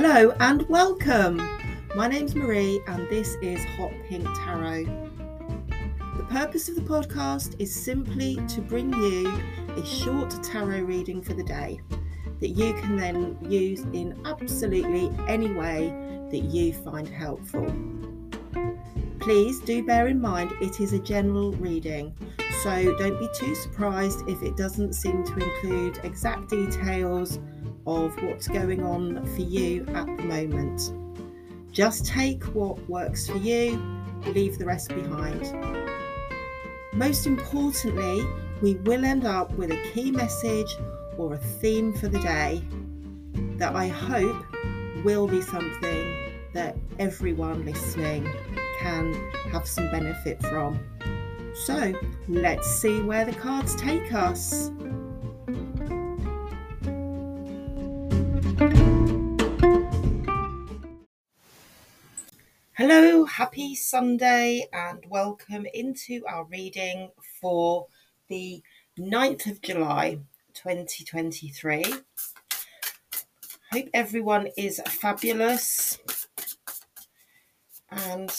Hello and welcome. My name's Marie and this is Hot Pink Tarot. The purpose of the podcast is simply to bring you a short tarot reading for the day that you can then use in absolutely any way that you find helpful. Please do bear in mind it is a general reading, so don't be too surprised if it doesn't seem to include exact details of what's going on for you at the moment. Just take what works for you, leave the rest behind. Most importantly, we will end up with a key message or a theme for the day that I hope will be something that everyone listening can have some benefit from. So let's see where the cards take us. Hello, happy Sunday, and welcome into our reading for the 9th of July 2023. Hope everyone is fabulous and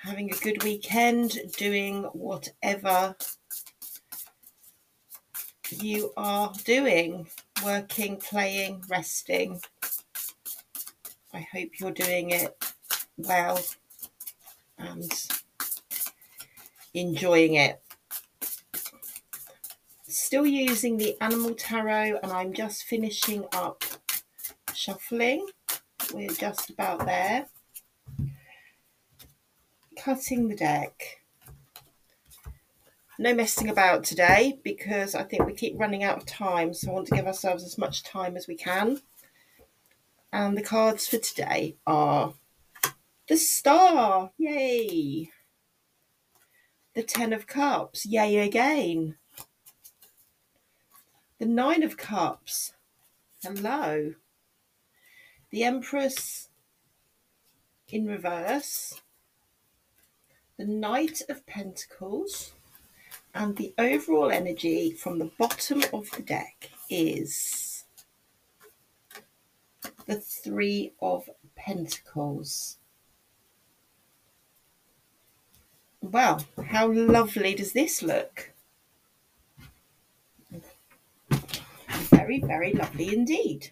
having a good weekend, doing whatever you are doing working, playing, resting. I hope you're doing it well and enjoying it. Still using the Animal Tarot, and I'm just finishing up shuffling. We're just about there. Cutting the deck. No messing about today because I think we keep running out of time, so I want to give ourselves as much time as we can. And the cards for today are the star, yay. The Ten of Cups, yay again. The Nine of Cups, hello. The Empress in reverse. The Knight of Pentacles. And the overall energy from the bottom of the deck is the Three of Pentacles. Well, how lovely does this look? Very, very lovely indeed.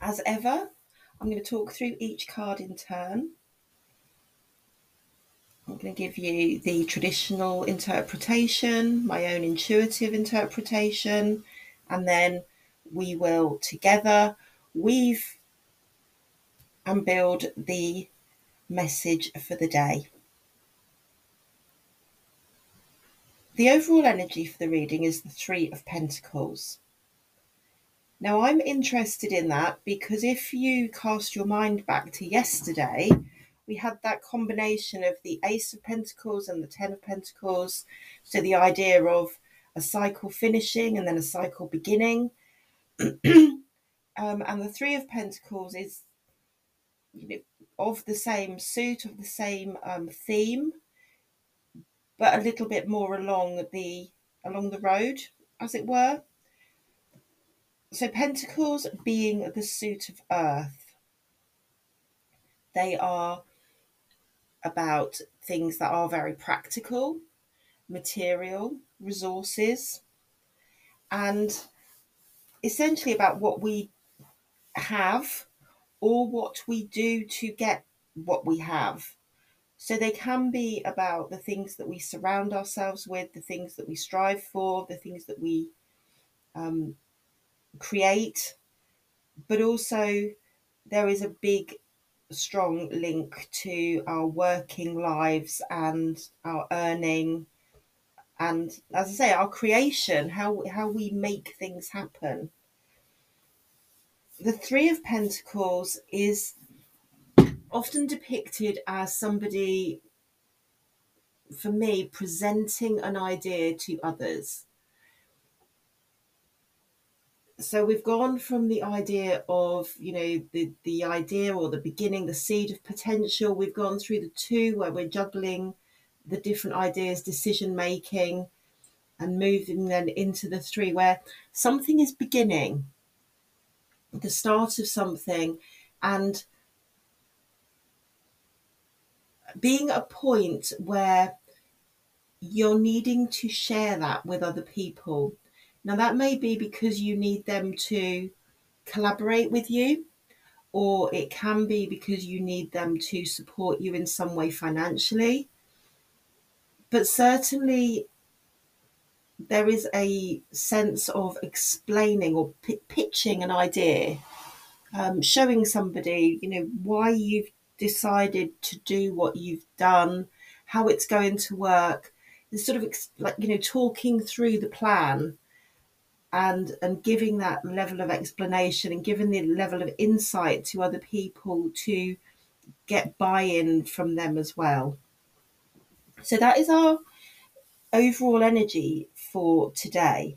As ever, I'm going to talk through each card in turn. I'm going to give you the traditional interpretation, my own intuitive interpretation, and then we will together weave and build the message for the day. The overall energy for the reading is the Three of Pentacles. Now, I'm interested in that because if you cast your mind back to yesterday, we had that combination of the Ace of Pentacles and the Ten of Pentacles. So, the idea of a cycle finishing and then a cycle beginning. um, and the Three of Pentacles is you know, of the same suit, of the same um, theme, but a little bit more along the along the road, as it were. So pentacles being the suit of earth, they are about things that are very practical, material, resources, and essentially about what we have or what we do to get what we have. So they can be about the things that we surround ourselves with, the things that we strive for, the things that we um, create, but also there is a big, strong link to our working lives and our earning, and as I say, our creation, how how we make things happen the Three of Pentacles is often depicted as somebody, for me, presenting an idea to others. So we've gone from the idea of, you know, the, the idea or the beginning, the seed of potential. We've gone through the two where we're juggling the different ideas, decision making, and moving then into the three where something is beginning the start of something and being a point where you're needing to share that with other people. Now, that may be because you need them to collaborate with you, or it can be because you need them to support you in some way financially. But certainly, there is a sense of explaining or p- pitching an idea, um, showing somebody, you know, why you've decided to do what you've done, how it's going to work, sort of like you know talking through the plan and and giving that level of explanation and giving the level of insight to other people to get buy-in from them as well. So that is our overall energy for today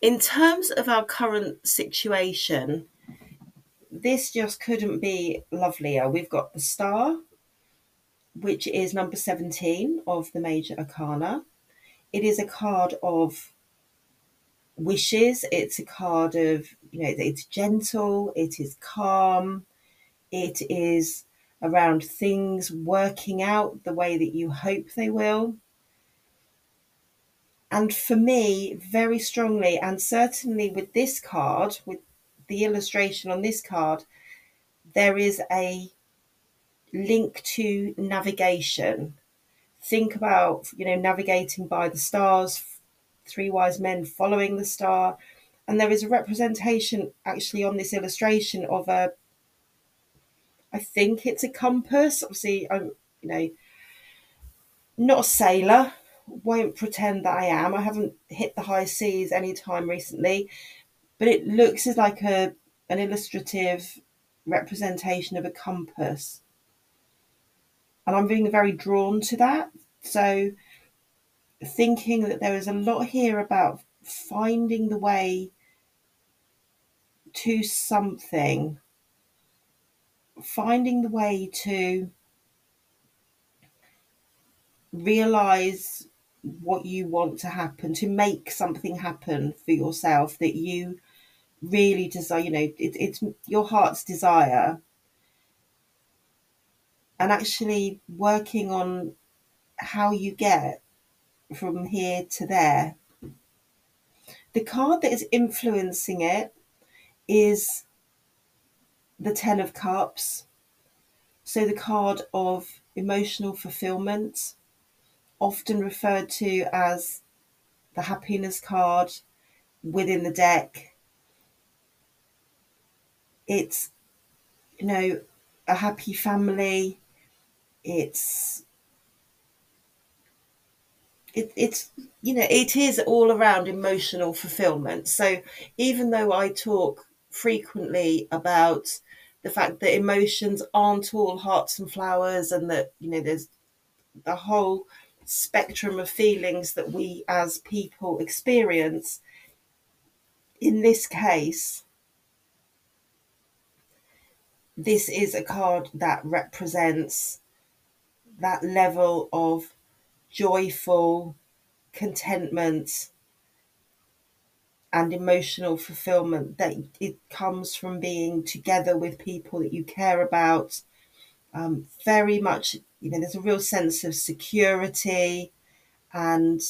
in terms of our current situation this just couldn't be lovelier we've got the star which is number 17 of the major arcana. It is a card of wishes. It's a card of, you know, it's gentle, it is calm, it is around things working out the way that you hope they will. And for me, very strongly, and certainly with this card, with the illustration on this card, there is a link to navigation. Think about, you know, navigating by the stars, three wise men following the star. And there is a representation actually on this illustration of a, I think it's a compass. Obviously, I'm, you know, not a sailor, won't pretend that I am. I haven't hit the high seas any time recently, but it looks as like a an illustrative representation of a compass and I'm being very drawn to that. So, thinking that there is a lot here about finding the way to something, finding the way to realize what you want to happen, to make something happen for yourself that you really desire, you know, it, it's your heart's desire and actually working on how you get from here to there. The card that is influencing it is the Ten of Cups. So, the card of emotional fulfillment, often referred to as the happiness card within the deck. It's, you know, a happy family, it's it, it's you know it is all around emotional fulfillment so even though i talk frequently about the fact that emotions aren't all hearts and flowers and that you know there's the whole spectrum of feelings that we as people experience. In this case this is a card that represents that level of joyful contentment and emotional fulfillment that it comes from being together with people that you care about um, very much you know there's a real sense of security and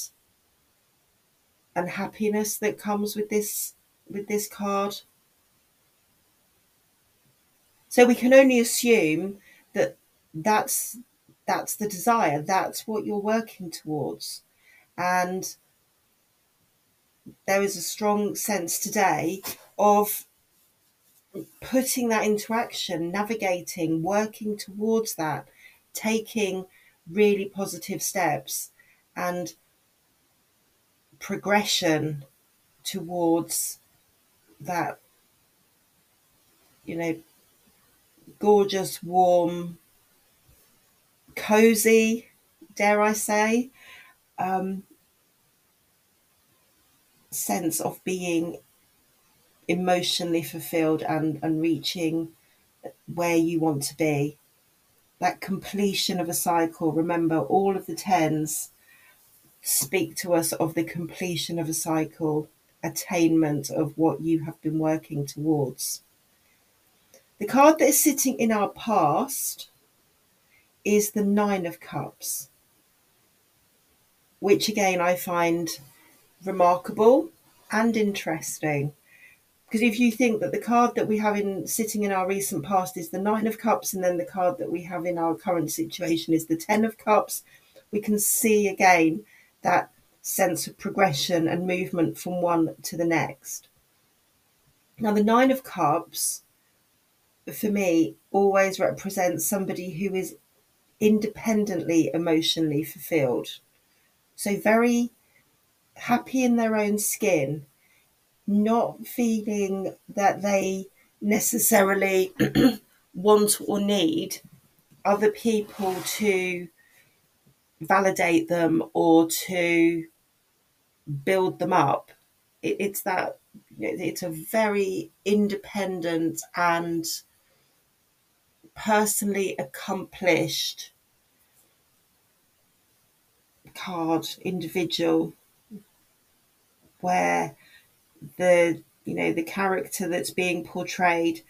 and happiness that comes with this with this card so we can only assume that that's that's the desire, that's what you're working towards. And there is a strong sense today of putting that into action, navigating, working towards that, taking really positive steps and progression towards that, you know, gorgeous, warm, cozy, dare I say, um, sense of being emotionally fulfilled and, and reaching where you want to be. That completion of a cycle. Remember, all of the tens speak to us of the completion of a cycle. attainment of what you have been working towards. The card that is sitting in our past is the Nine of Cups, which again I find remarkable and interesting. Because if you think that the card that we have in sitting in our recent past is the Nine of Cups, and then the card that we have in our current situation is the Ten of Cups, we can see again that sense of progression and movement from one to the next. Now, the Nine of Cups, for me, always represents somebody who is independently emotionally fulfilled. So, very happy in their own skin, not feeling that they necessarily want or need other people to validate them or to build them up. It, it's that it's a very independent and personally accomplished card individual where the you know the character that's being portrayed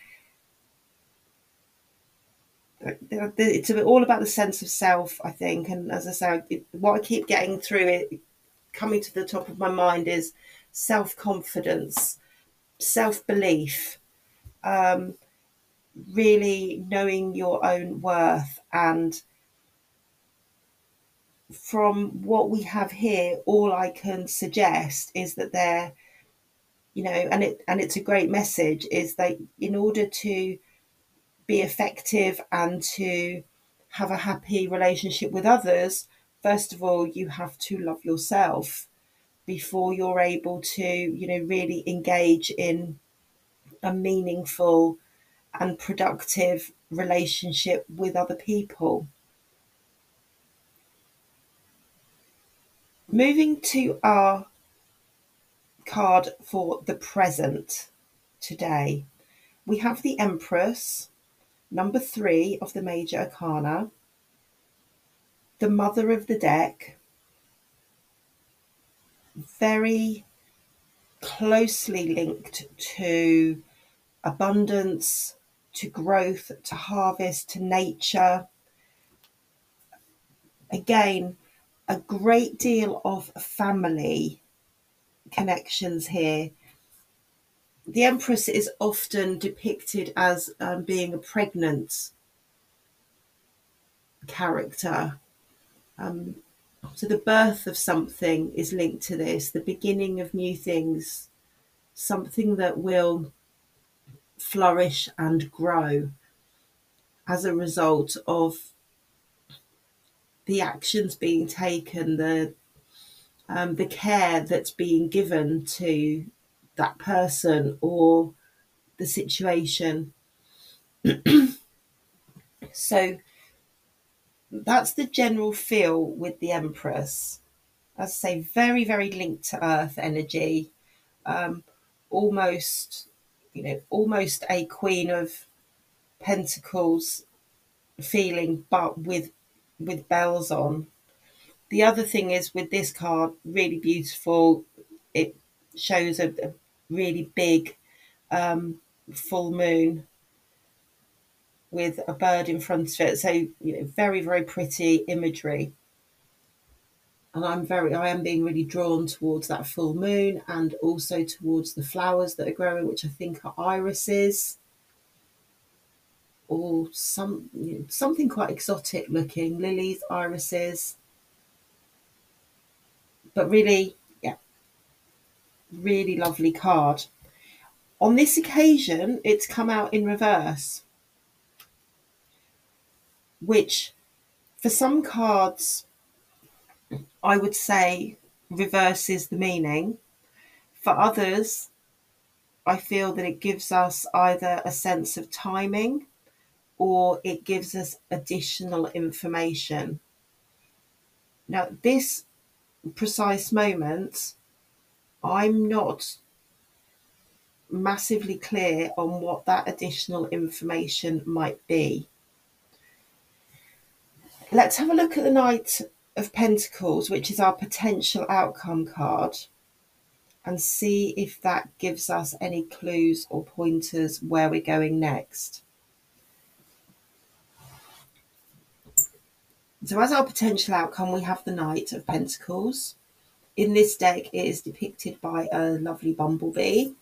it's all about the sense of self i think and as i say what i keep getting through it coming to the top of my mind is self confidence, self belief, um, really knowing your own worth. And from what we have here, all I can suggest is that there, you know, and it and it's a great message is that in order to be effective and to have a happy relationship with others, first of all, you have to love yourself before you're able to, you know, really engage in a meaningful and productive relationship with other people. Moving to our card for the present today, we have the Empress, number three of the Major Arcana, the mother of the deck, very closely linked to abundance, to growth, to harvest, to nature. Again, a great deal of family connections here. The Empress is often depicted as um, being a pregnant character um, so the birth of something is linked to this, the beginning of new things, something that will flourish and grow as a result of the actions being taken, the um, the care that's being given to that person or the situation. so that's the general feel with the Empress. As I say, very, very linked to Earth energy. Um, almost, you know, almost a Queen of Pentacles feeling, but with with bells on. The other thing is with this card, really beautiful. It shows a, a really big um, full moon with a bird in front of it. So, you know, very, very pretty imagery. And I'm very, I am being really drawn towards that full moon and also towards the flowers that are growing, which I think are irises or some you know, something quite exotic looking lilies, irises. But really, yeah, really lovely card. On this occasion, it's come out in reverse which for some cards I would say reverses the meaning. For others, I feel that it gives us either a sense of timing or it gives us additional information. Now, this precise moment, I'm not massively clear on what that additional information might be. Let's have a look at the Knight of Pentacles, which is our potential outcome card. and see if that gives us any clues or pointers where we're going next. So, as our potential outcome, we have the Knight of Pentacles. In this deck, it is depicted by a lovely bumblebee.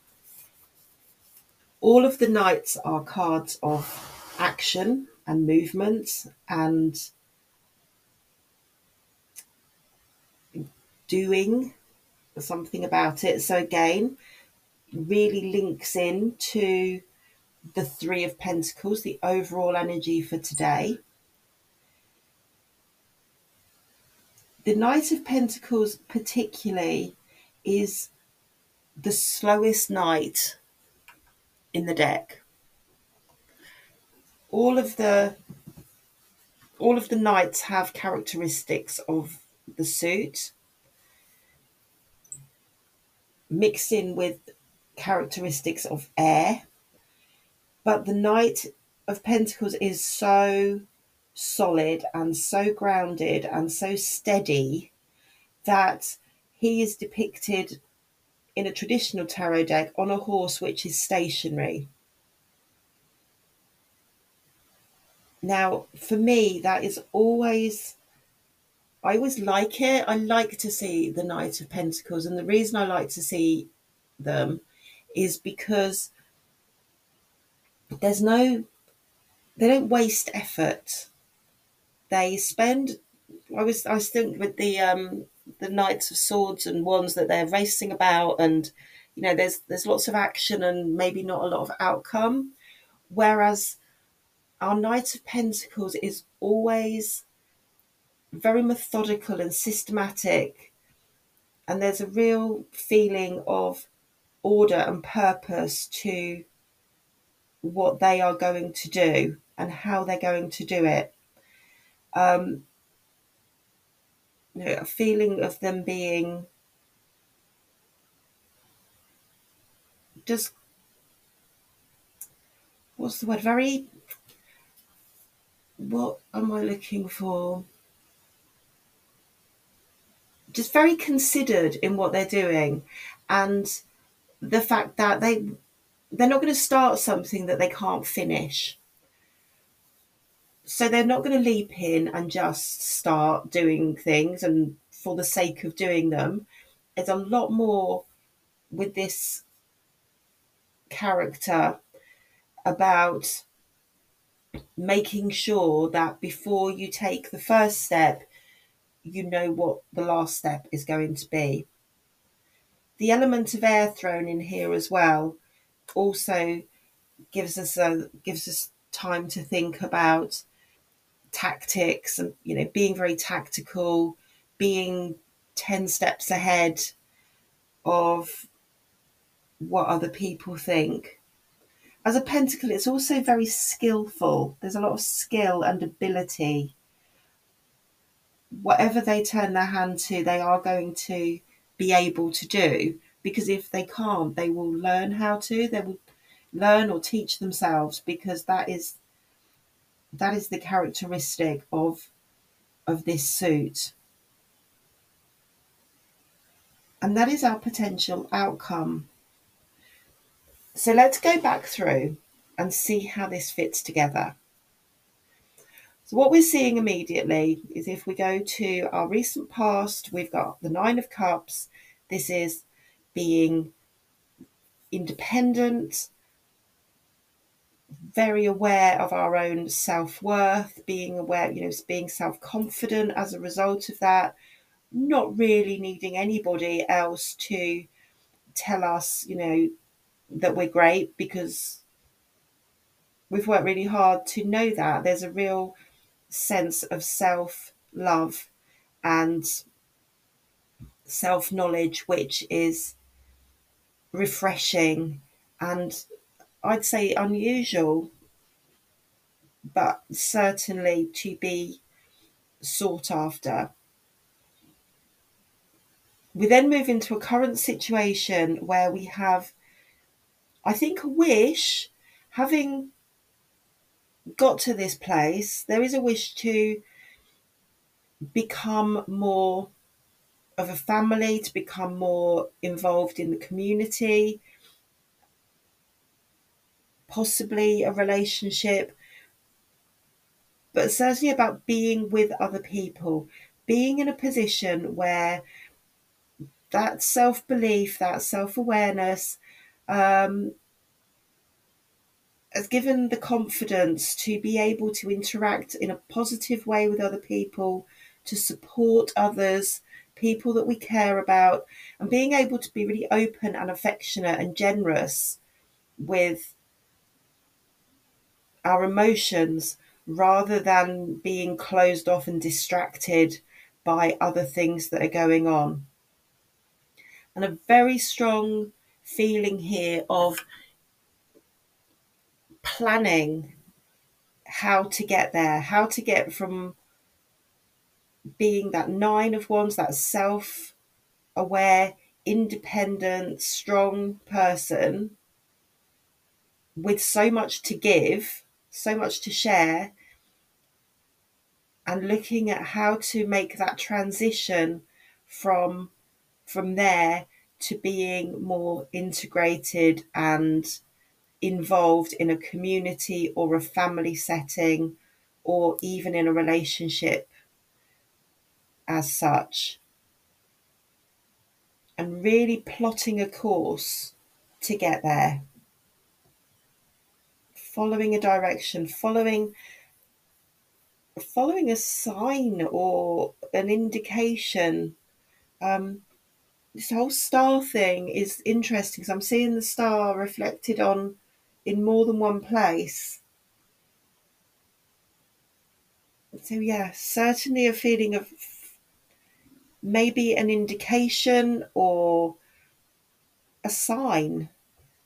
All of the knights are cards of action and movement and doing something about it. So again, really links in to the Three of Pentacles, the overall energy for today. The Knight of Pentacles, particularly, is the slowest knight in the deck. All of the all of the knights have characteristics of the suit mixed in with characteristics of air. But the Knight of Pentacles is so solid and so grounded and so steady that he is depicted in a traditional tarot deck on a horse which is stationary. Now, for me, that is always I always like it. I like to see the Knight of Pentacles, and the reason I like to see them is because there's no, they don't waste effort. They spend. I was I was thinking with the um the Knights of Swords and Wands that they're racing about, and you know there's there's lots of action and maybe not a lot of outcome, whereas our Knight of Pentacles is always very methodical and systematic. And there's a real feeling of order and purpose to what they are going to do and how they're going to do it. Um, you know, a feeling of them being just what's the word? Very what am I looking for? just very considered in what they're doing and the fact that they they're not going to start something that they can't finish so they're not going to leap in and just start doing things and for the sake of doing them there's a lot more with this character about making sure that before you take the first step you know what the last step is going to be. The element of air thrown in here as well also gives us a gives us time to think about tactics and you know being very tactical, being 10 steps ahead of what other people think. As a pentacle, it's also very skillful. There's a lot of skill and ability whatever they turn their hand to, they are going to be able to do. Because if they can't, they will learn how to. They will learn or teach themselves because that is that is the characteristic of of this suit. And that is our potential outcome. So let's go back through and see how this fits together. So what we're seeing immediately is if we go to our recent past, we've got the Nine of Cups. This is being independent, very aware of our own self worth, being aware, you know, being self confident as a result of that, not really needing anybody else to tell us, you know, that we're great because we've worked really hard to know that. There's a real sense of self love and self knowledge, which is refreshing and I'd say unusual, but certainly to be sought after. We then move into a current situation where we have, I think, a wish, having got to this place, there is a wish to become more of a family to become more involved in the community, possibly a relationship, but certainly about being with other people, being in a position where that self belief, that self awareness, um, has given the confidence to be able to interact in a positive way with other people, to support others, people that we care about, and being able to be really open and affectionate and generous with our emotions rather than being closed off and distracted by other things that are going on. And a very strong feeling here of planning how to get there, how to get from being that nine of wands, that self aware, independent, strong person with so much to give, so much to share, and looking at how to make that transition from from there to being more integrated and involved in a community or a family setting or even in a relationship as such. And really plotting a course to get there. Following a direction, following following a sign or an indication. Um, this whole star thing is interesting because I'm seeing the star reflected on in more than one place. So, yeah, certainly a feeling of maybe an indication or a sign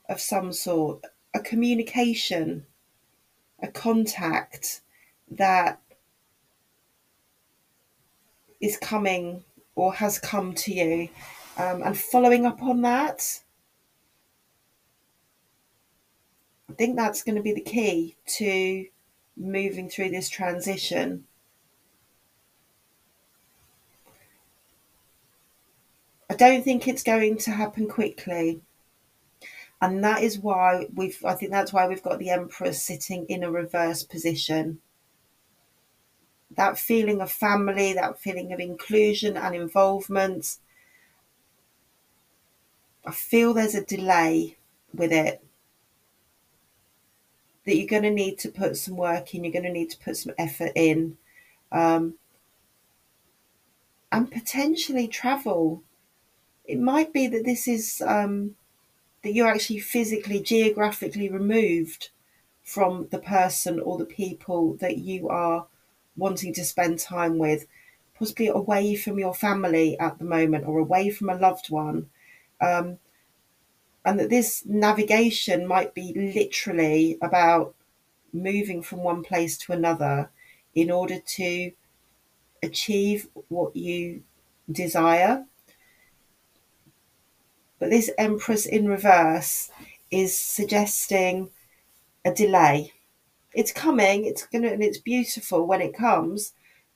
of some sort, a communication, a contact that is coming or has come to you, um, and following up on that I think that's going to be the key to moving through this transition. I don't think it's going to happen quickly. And that is why we've, I think that's why we've got the Emperor sitting in a reverse position. That feeling of family, that feeling of inclusion and involvement, I feel there's a delay with it that you're going to need to put some work in, you're going to need to put some effort in, um, and potentially travel. It might be that this is um, that you're actually physically, geographically removed from the person or the people that you are wanting to spend time with, possibly away from your family at the moment or away from a loved one. Um, and that this navigation might be literally about moving from one place to another in order to achieve what you desire. But this Empress in reverse is suggesting a delay. It's coming, it's gonna and it's beautiful when it comes,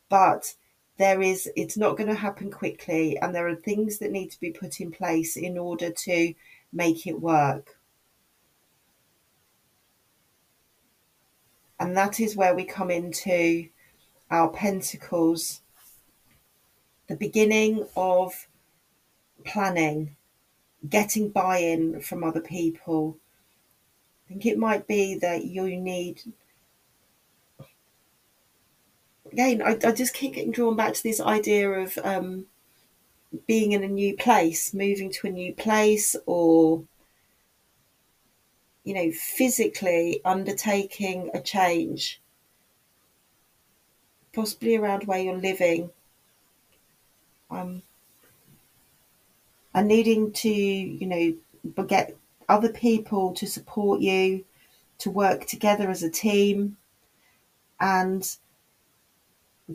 but there is it's not going to happen quickly and there are things that need to be put in place in order to make it work. And that is where we come into our pentacles, the beginning of planning, getting buy in from other people. I think it might be that you need. Again, I, I just keep getting drawn back to this idea of um, being in a new place, moving to a new place, or you know, physically undertaking a change, possibly around where you're living, um, and needing to, you know, get other people to support you, to work together as a team, and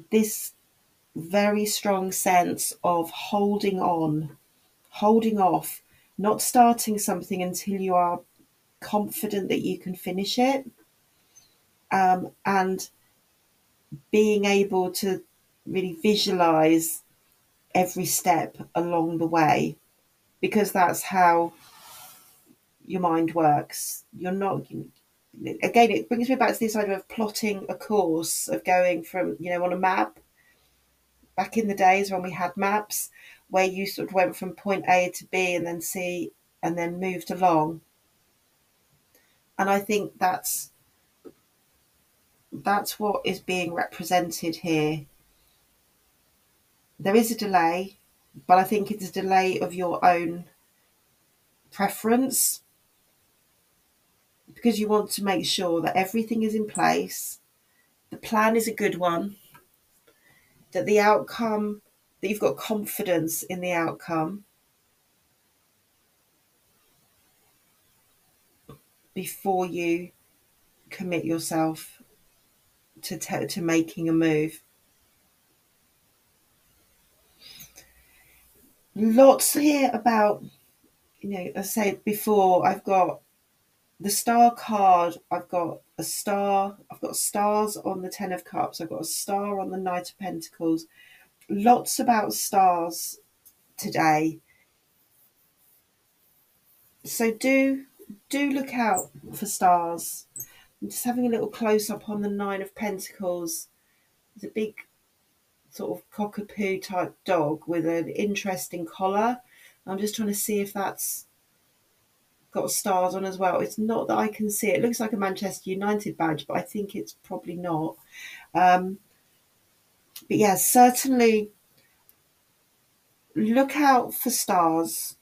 this very strong sense of holding on, holding off, not starting something until you are confident that you can finish it, um, and being able to really visualize every step along the way because that's how your mind works. You're not again it brings me back to this idea of plotting a course of going from you know on a map. Back in the days when we had maps where you sort of went from point A to B and then C and then moved along. And I think that's that's what is being represented here. There is a delay but I think it's a delay of your own preference because you want to make sure that everything is in place, the plan is a good one, that the outcome, that you've got confidence in the outcome before you commit yourself to, t- to making a move. Lots here about, you know, I said before, I've got the star card, I've got a star, I've got stars on the Ten of Cups, I've got a star on the Knight of Pentacles. Lots about stars today. So do do look out for stars. I'm just having a little close up on the Nine of Pentacles. It's a big sort of cockapoo type dog with an interesting collar. I'm just trying to see if that's got stars on as well. It's not that I can see it. Looks like a Manchester United badge, but I think it's probably not. Um, but yeah, certainly look out for stars.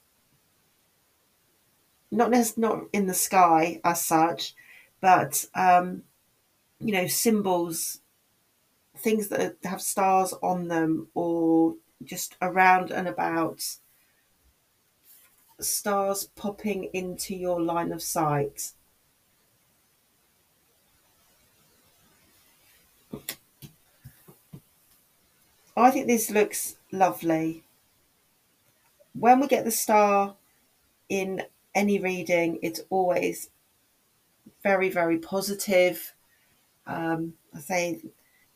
Not not in the sky as such, but um, you know symbols, things that have stars on them, or just around and about stars popping into your line of sight. I think this looks lovely. When we get the star in any reading, it's always very, very positive. Um, I say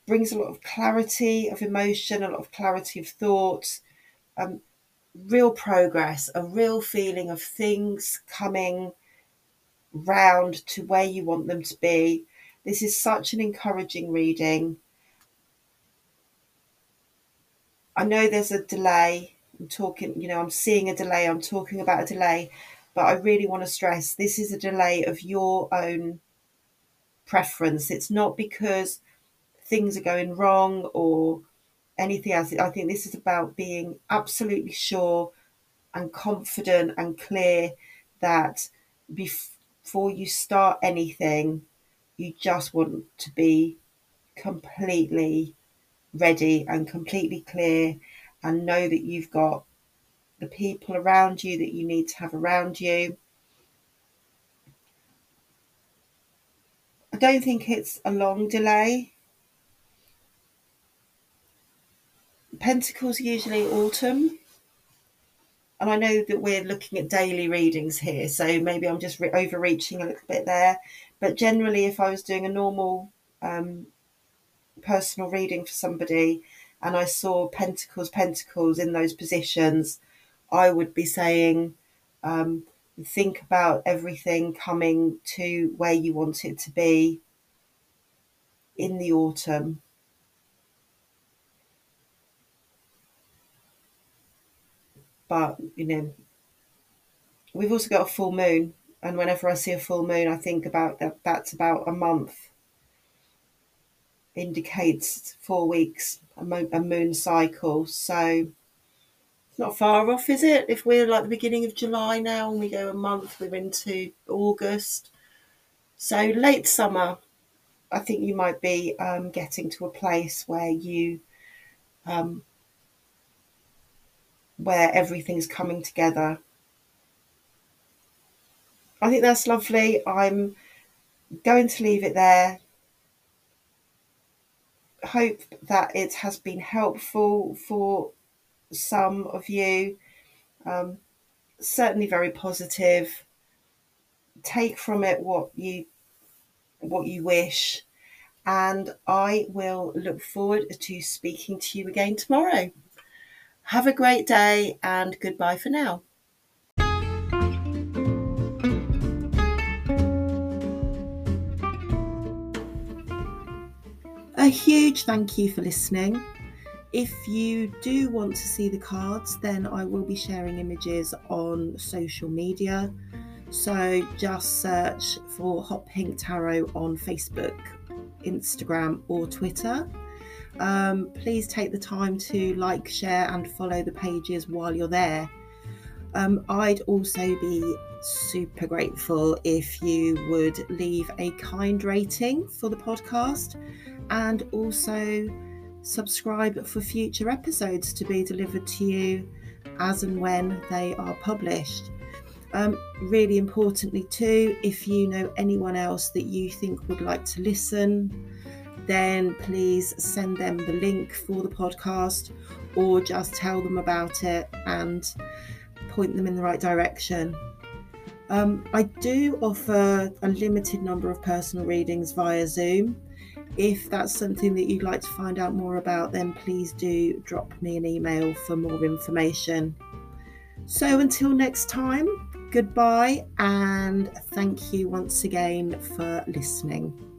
brings a lot of clarity of emotion, a lot of clarity of thought. Um, real progress, a real feeling of things coming round to where you want them to be. This is such an encouraging reading. I know there's a delay. I'm talking, you know, I'm seeing a delay, I'm talking about a delay, but I really want to stress this is a delay of your own preference. It's not because things are going wrong or anything else. I think this is about being absolutely sure and confident and clear that before you start anything, you just want to be completely ready and completely clear and know that you've got the people around you that you need to have around you. I don't think it's a long delay. Pentacles usually autumn. And I know that we're looking at daily readings here, so maybe I'm just re- overreaching a little bit there. But generally, if I was doing a normal um, personal reading for somebody and I saw pentacles, pentacles in those positions, I would be saying, um, think about everything coming to where you want it to be in the autumn. But you know, we've also got a full moon, and whenever I see a full moon, I think about that. That's about a month. Indicates four weeks a, mo- a moon cycle, so it's not far off, is it? If we're like the beginning of July now, and we go a month, we're into August. So late summer, I think you might be um, getting to a place where you um, where everything's coming together. I think that's lovely. I'm going to leave it there. Hope that it has been helpful for some of you. Um, certainly very positive. Take from it what you what you wish, and I will look forward to speaking to you again tomorrow. Have a great day and goodbye for now. A huge thank you for listening. If you do want to see the cards, then I will be sharing images on social media. So just search for Hot Pink Tarot on Facebook, Instagram, or Twitter. Um, please take the time to like, share, and follow the pages while you're there. Um, I'd also be super grateful if you would leave a kind rating for the podcast and also subscribe for future episodes to be delivered to you as and when they are published. Um, really importantly, too, if you know anyone else that you think would like to listen, then please send them the link for the podcast or just tell them about it and point them in the right direction. Um, I do offer a limited number of personal readings via Zoom. If that's something that you'd like to find out more about, then please do drop me an email for more information. So until next time, goodbye and thank you once again for listening.